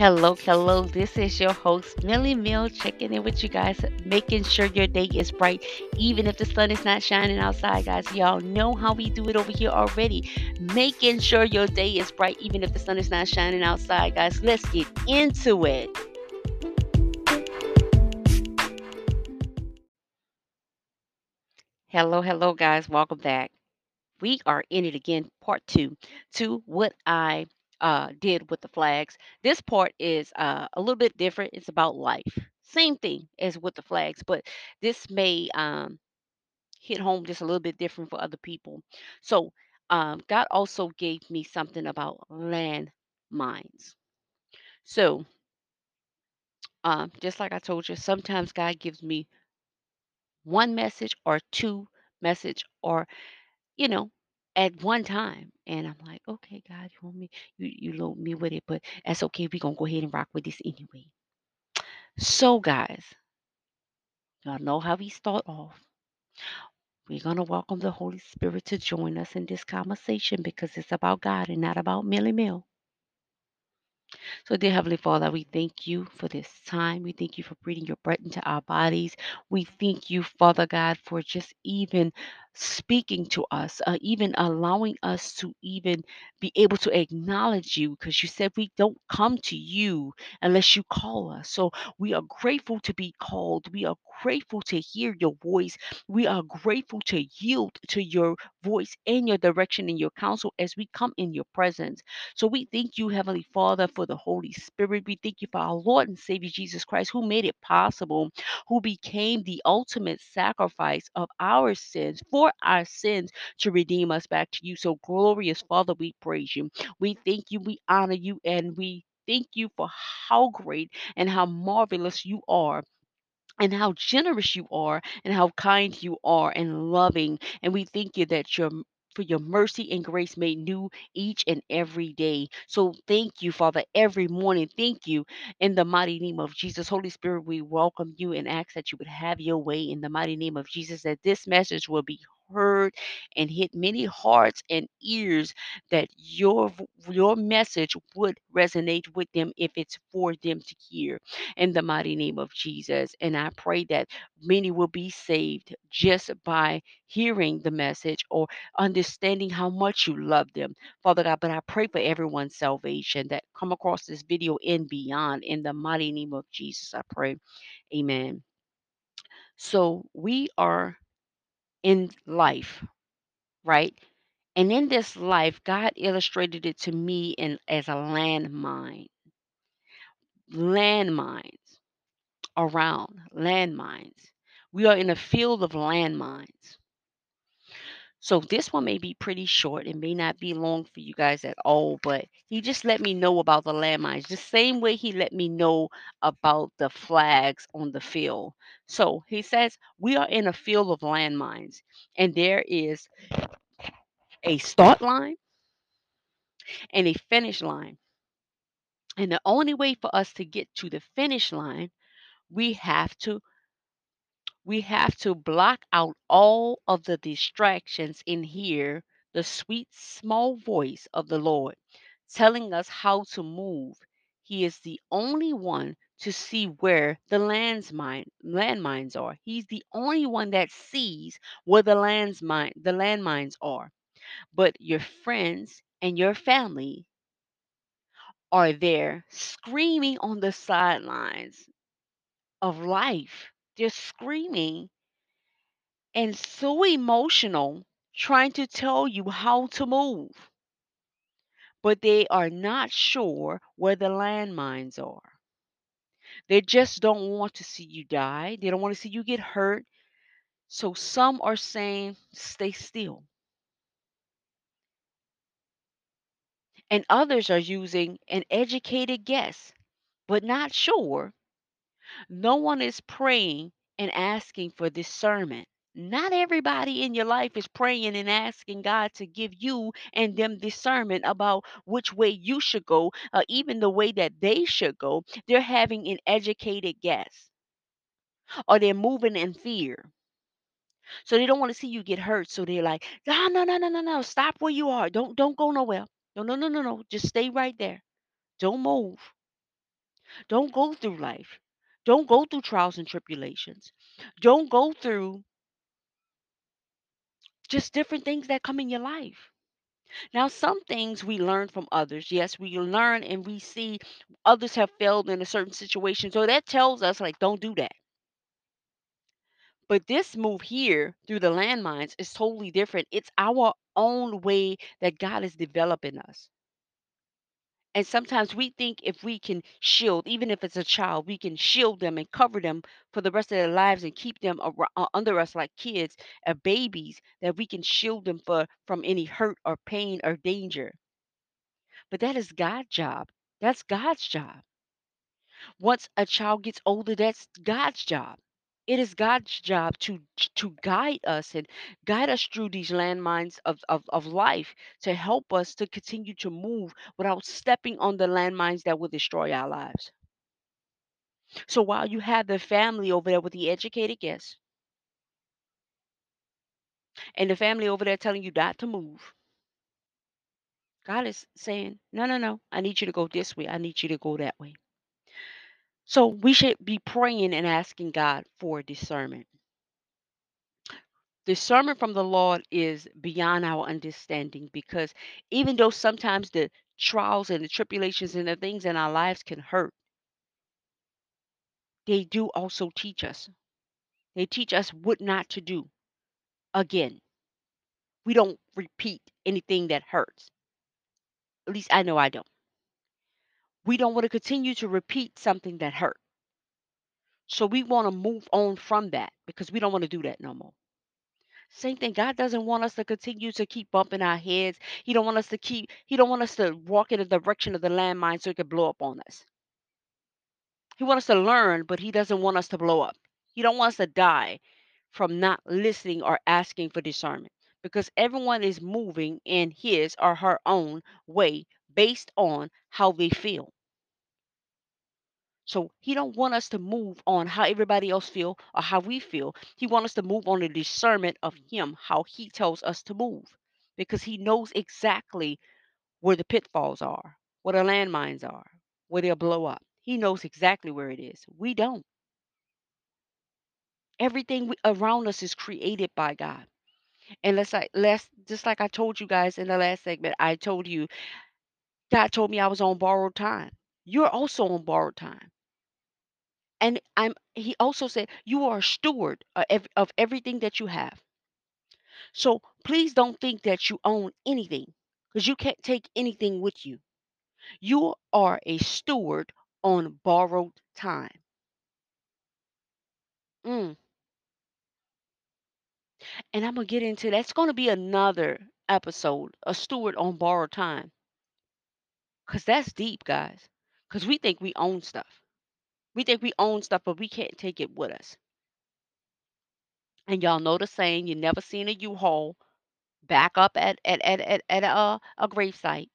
Hello, hello. This is your host, Millie Mill, checking in with you guys, making sure your day is bright, even if the sun is not shining outside, guys. Y'all know how we do it over here already. Making sure your day is bright, even if the sun is not shining outside, guys. Let's get into it. Hello, hello, guys. Welcome back. We are in it again, part two, to what I uh, did with the flags. This part is uh, a little bit different. It's about life. Same thing as with the flags, but this may um, hit home just a little bit different for other people. So, um, God also gave me something about land mines. So, um, just like I told you, sometimes God gives me one message or two message or you know, at one time. And I'm like, okay, God, you want me, you, you load me with it, but that's okay. We're going to go ahead and rock with this anyway. So, guys, y'all know how we start off. We're going to welcome the Holy Spirit to join us in this conversation because it's about God and not about Millie Mill. So, dear Heavenly Father, we thank you for this time. We thank you for breathing your breath into our bodies. We thank you, Father God, for just even speaking to us, uh, even allowing us to even be able to acknowledge you because you said we don't come to you unless you call us. So, we are grateful to be called. We are grateful to hear your voice. We are grateful to yield to your voice and your direction and your counsel as we come in your presence. So we thank you, Heavenly Father, for the Holy Spirit. We thank you for our Lord and Savior Jesus Christ, who made it possible, who became the ultimate sacrifice of our sins, for our sins, to redeem us back to you. So, glorious Father, we praise you. We thank you, we honor you, and we thank you for how great and how marvelous you are and how generous you are and how kind you are and loving and we thank you that your for your mercy and grace made new each and every day. So thank you, Father, every morning. Thank you in the mighty name of Jesus. Holy Spirit, we welcome you and ask that you would have your way in the mighty name of Jesus, that this message will be heard and hit many hearts and ears that your your message would resonate with them if it's for them to hear in the mighty name of Jesus. And I pray that many will be saved just by hearing the message or understanding how much you love them, Father God. But I pray for everyone's salvation that come across this video and beyond. In the mighty name of Jesus, I pray. Amen. So we are in life, right? And in this life, God illustrated it to me in as a landmine. Landmines around landmines. We are in a field of landmines. So this one may be pretty short. It may not be long for you guys at all, but he just let me know about the landmines. The same way he let me know about the flags on the field. So he says we are in a field of landmines, and there is a start line and a finish line. And the only way for us to get to the finish line, we have to we have to block out all of the distractions and hear the sweet small voice of the Lord telling us how to move. He is the only one to see where the landmine landmines are. He's the only one that sees where the landmine the landmines are. But your friends and your family are there screaming on the sidelines of life. They're screaming and so emotional trying to tell you how to move, but they are not sure where the landmines are. They just don't want to see you die. They don't want to see you get hurt. So some are saying, stay still. And others are using an educated guess, but not sure No one is praying and asking for discernment. Not everybody in your life is praying and asking God to give you and them discernment about which way you should go, or even the way that they should go. They're having an educated guess, or they're moving in fear. So they don't want to see you get hurt. So they're like, no, no, no, no, no, no. Stop where you are. Don't don't go nowhere. No, no, no, no, no. Just stay right there. Don't move. Don't go through life. Don't go through trials and tribulations. Don't go through just different things that come in your life. Now, some things we learn from others. Yes, we learn and we see others have failed in a certain situation. So that tells us, like, don't do that. But this move here through the landmines is totally different. It's our own way that God is developing us. And sometimes we think if we can shield, even if it's a child, we can shield them and cover them for the rest of their lives and keep them uh, under us like kids or babies, that we can shield them for from any hurt or pain or danger. But that is God's job. That's God's job. Once a child gets older, that's God's job. It is God's job to to guide us and guide us through these landmines of, of, of life to help us to continue to move without stepping on the landmines that will destroy our lives. So while you have the family over there with the educated guests and the family over there telling you not to move, God is saying, No, no, no. I need you to go this way. I need you to go that way. So we should be praying and asking God for discernment. Discernment from the Lord is beyond our understanding because even though sometimes the trials and the tribulations and the things in our lives can hurt, they do also teach us. They teach us what not to do. Again, we don't repeat anything that hurts. At least I know I don't. We don't want to continue to repeat something that hurt. So we want to move on from that because we don't want to do that no more. Same thing. God doesn't want us to continue to keep bumping our heads. He don't want us to keep. He don't want us to walk in the direction of the landmine so it could blow up on us. He wants us to learn, but he doesn't want us to blow up. He don't want us to die from not listening or asking for discernment because everyone is moving in his or her own way based on how they feel. So he don't want us to move on how everybody else feel or how we feel. He wants us to move on the discernment of him, how he tells us to move. Because he knows exactly where the pitfalls are, where the landmines are, where they'll blow up. He knows exactly where it is. We don't. Everything around us is created by God. And let's like let's just like I told you guys in the last segment, I told you God told me I was on borrowed time. You're also on borrowed time. And I'm he also said you are a steward of, of everything that you have. So please don't think that you own anything because you can't take anything with you. You are a steward on borrowed time. Mm. And I'm going to get into that's going to be another episode, a steward on borrowed time. Because that's deep, guys. Because we think we own stuff. We think we own stuff, but we can't take it with us. And y'all know the saying, you never seen a U-Haul back up at at at at, at a, a gravesite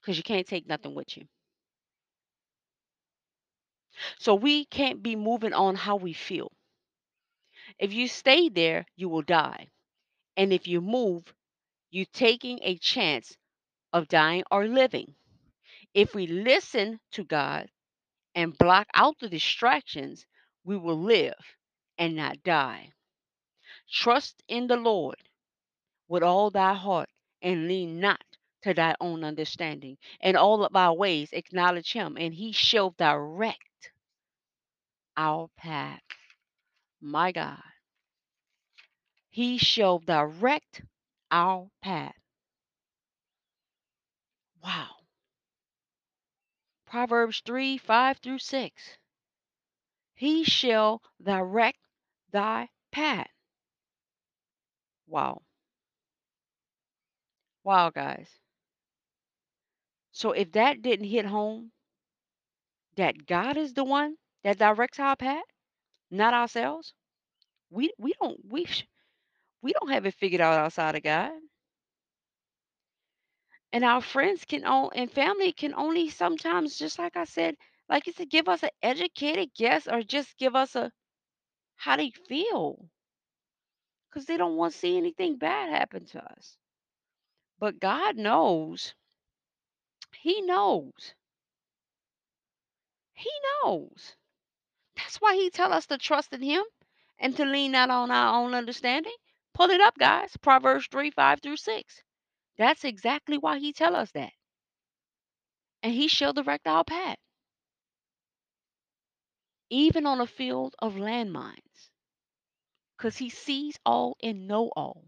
because you can't take nothing with you. So we can't be moving on how we feel. If you stay there, you will die. And if you move, you're taking a chance of dying or living. If we listen to God and block out the distractions, we will live and not die. Trust in the Lord with all thy heart and lean not to thy own understanding. In all of our ways, acknowledge him, and he shall direct our path. My God, he shall direct our path. Wow. Proverbs 3 5 through 6. He shall direct thy path. Wow. Wow, guys. So if that didn't hit home, that God is the one that directs our path, not ourselves. We we don't we we don't have it figured out outside of God. And our friends can all and family can only sometimes, just like I said, like you said, give us an educated guess or just give us a how they feel. Because they don't want to see anything bad happen to us. But God knows. He knows. He knows. That's why he tell us to trust in him and to lean not on our own understanding. Pull it up, guys. Proverbs 3, 5 through 6. That's exactly why he tell us that. And he shall direct our path. Even on a field of landmines. Because he sees all and know all.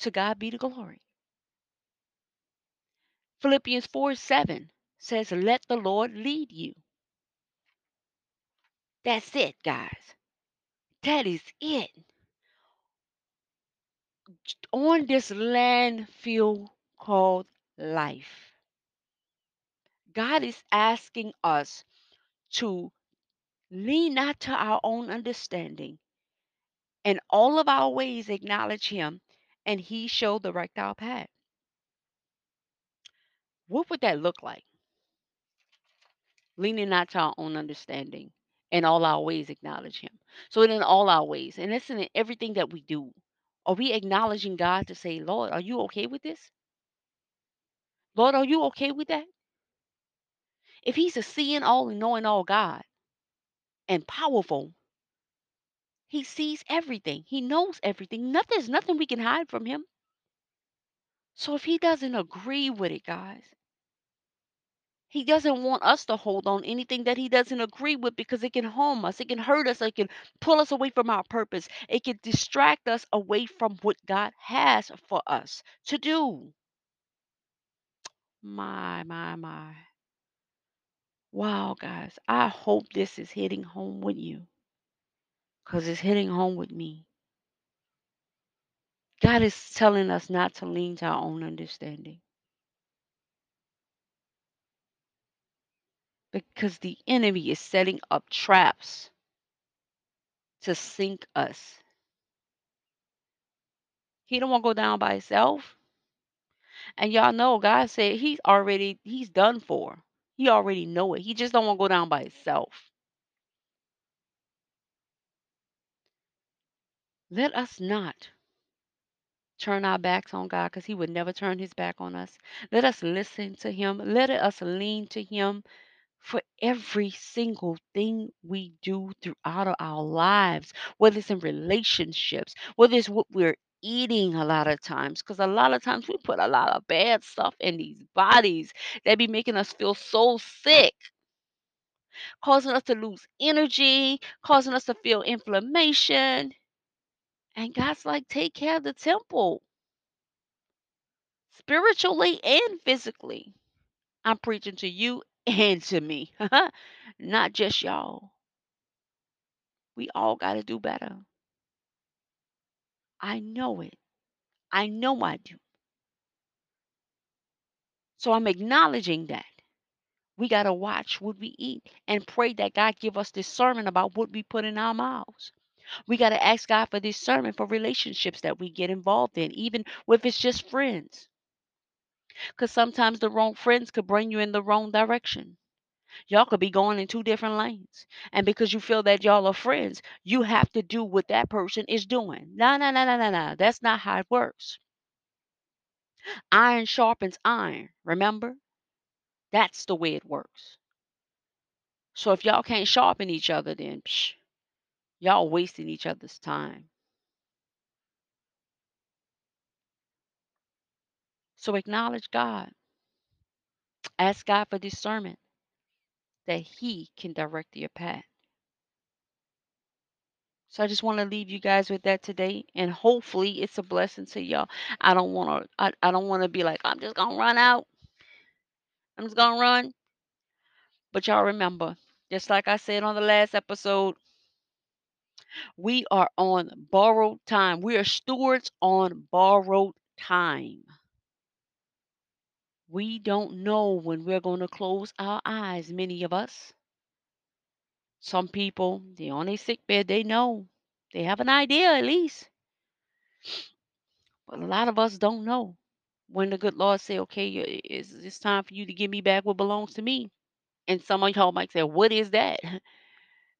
To God be the glory. Philippians 4 7 says, Let the Lord lead you. That's it, guys. That is it. On this landfill called life, God is asking us to lean not to our own understanding and all of our ways acknowledge him and he shall direct our path. What would that look like? Leaning not to our own understanding and all our ways acknowledge him. So in all our ways, and it's in everything that we do. Are we acknowledging God to say, Lord, are you okay with this? Lord, are you okay with that? If he's a seeing all and knowing all God and powerful, he sees everything. He knows everything. Nothing, there's nothing we can hide from him. So if he doesn't agree with it, guys, he doesn't want us to hold on anything that he doesn't agree with because it can harm us, it can hurt us, it can pull us away from our purpose, it can distract us away from what God has for us to do. My, my, my. Wow, guys, I hope this is hitting home with you because it's hitting home with me. God is telling us not to lean to our own understanding. Because the enemy is setting up traps to sink us. He don't want to go down by himself. And y'all know God said he's already he's done for. He already know it. He just don't want to go down by himself. Let us not turn our backs on God because he would never turn his back on us. Let us listen to him. Let us lean to him for every single thing we do throughout our lives, whether it's in relationships, whether it's what we're eating a lot of times, because a lot of times we put a lot of bad stuff in these bodies that be making us feel so sick, causing us to lose energy, causing us to feel inflammation. And God's like, take care of the temple spiritually and physically. I'm preaching to you and to me, not just y'all. We all got to do better. I know it. I know I do. So I'm acknowledging that. We got to watch what we eat and pray that God give us discernment about what we put in our mouths. We got to ask God for discernment for relationships that we get involved in, even if it's just friends. Because sometimes the wrong friends could bring you in the wrong direction. Y'all could be going in two different lanes. And because you feel that y'all are friends, you have to do what that person is doing. No, no, no, no, no, no. That's not how it works. Iron sharpens iron, remember? That's the way it works. So if y'all can't sharpen each other, then psh, y'all wasting each other's time. So acknowledge God. Ask God for discernment that He can direct your path. So I just want to leave you guys with that today, and hopefully it's a blessing to y'all. I don't want to. I, I don't want to be like I'm just gonna run out. I'm just gonna run. But y'all remember, just like I said on the last episode, we are on borrowed time. We are stewards on borrowed time. We don't know when we're going to close our eyes, many of us. Some people, they're on a sick bed, they know. They have an idea at least. But a lot of us don't know. When the good Lord say, okay, it's, it's time for you to give me back what belongs to me. And some of y'all might say, what is that?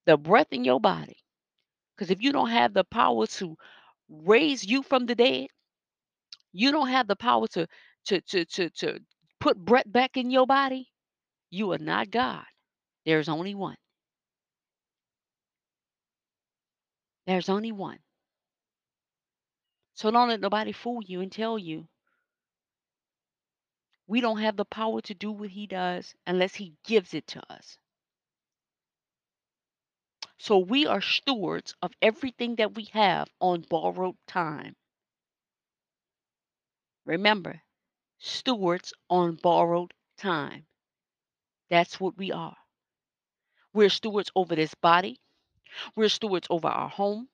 The breath in your body. Because if you don't have the power to raise you from the dead, you don't have the power to to to to to put breath back in your body, you are not God. There's only one. There's only one. So don't let nobody fool you and tell you we don't have the power to do what he does unless he gives it to us. So we are stewards of everything that we have on borrowed time. Remember, stewards on borrowed time. That's what we are. We're stewards over this body. We're stewards over our home.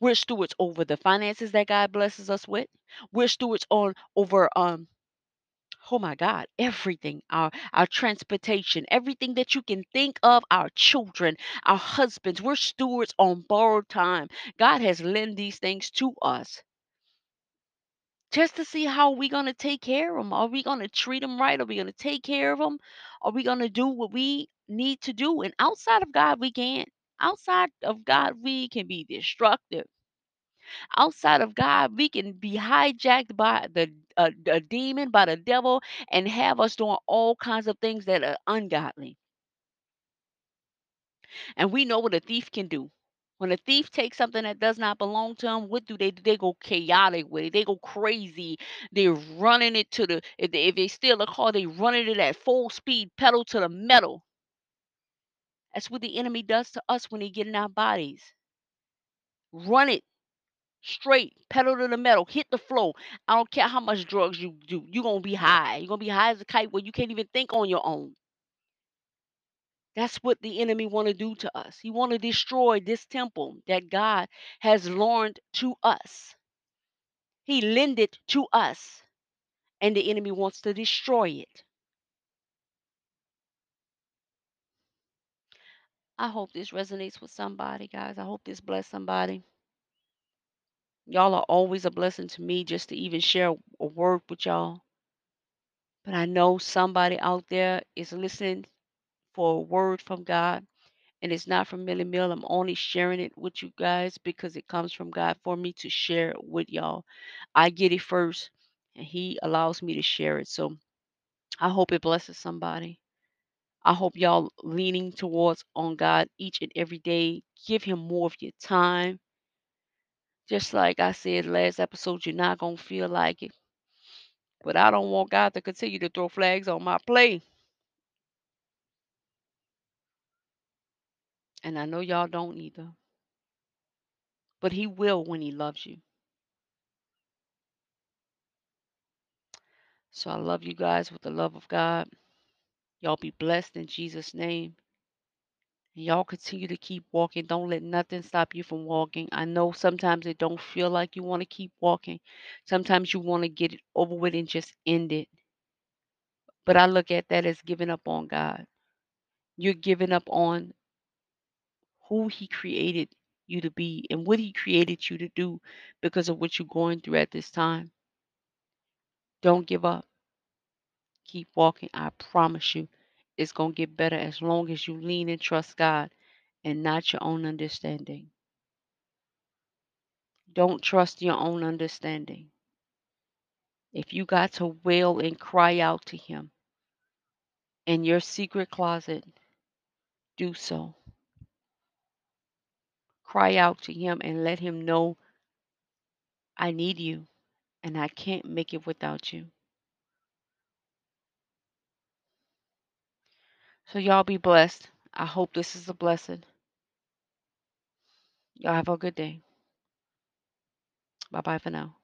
We're stewards over the finances that God blesses us with. We're stewards on over um oh my God, everything. Our our transportation, everything that you can think of, our children, our husbands. We're stewards on borrowed time. God has lent these things to us just to see how we going to take care of them. Are we going to treat them right? Are we going to take care of them? Are we going to do what we need to do? And outside of God, we can't. Outside of God, we can be destructive. Outside of God, we can be hijacked by the uh, a demon, by the devil, and have us doing all kinds of things that are ungodly. And we know what a thief can do. When a thief takes something that does not belong to them, what do they do? They go chaotic with it. They go crazy. They're running it to the if they, if they steal a car, they running it at full speed, pedal to the metal. That's what the enemy does to us when he get in our bodies. Run it straight, pedal to the metal, hit the flow. I don't care how much drugs you do. You're gonna be high. You're gonna be high as a kite where you can't even think on your own. That's what the enemy want to do to us. He want to destroy this temple that God has loaned to us. He lended it to us, and the enemy wants to destroy it. I hope this resonates with somebody, guys. I hope this bless somebody. Y'all are always a blessing to me just to even share a word with y'all. But I know somebody out there is listening for a word from God. And it's not from Millie Mill. I'm only sharing it with you guys because it comes from God for me to share it with y'all. I get it first, and He allows me to share it. So I hope it blesses somebody. I hope y'all leaning towards on God each and every day. Give Him more of your time. Just like I said last episode, you're not going to feel like it. But I don't want God to continue to throw flags on my play. And I know y'all don't either. But He will when He loves you. So I love you guys with the love of God. Y'all be blessed in Jesus' name. And y'all continue to keep walking. Don't let nothing stop you from walking. I know sometimes it don't feel like you want to keep walking. Sometimes you want to get it over with and just end it. But I look at that as giving up on God. You're giving up on who He created you to be and what He created you to do because of what you're going through at this time. Don't give up. Keep walking. I promise you, it's going to get better as long as you lean and trust God and not your own understanding. Don't trust your own understanding. If you got to wail and cry out to Him in your secret closet, do so. Cry out to Him and let Him know, I need you and I can't make it without you. So, y'all be blessed. I hope this is a blessing. Y'all have a good day. Bye bye for now.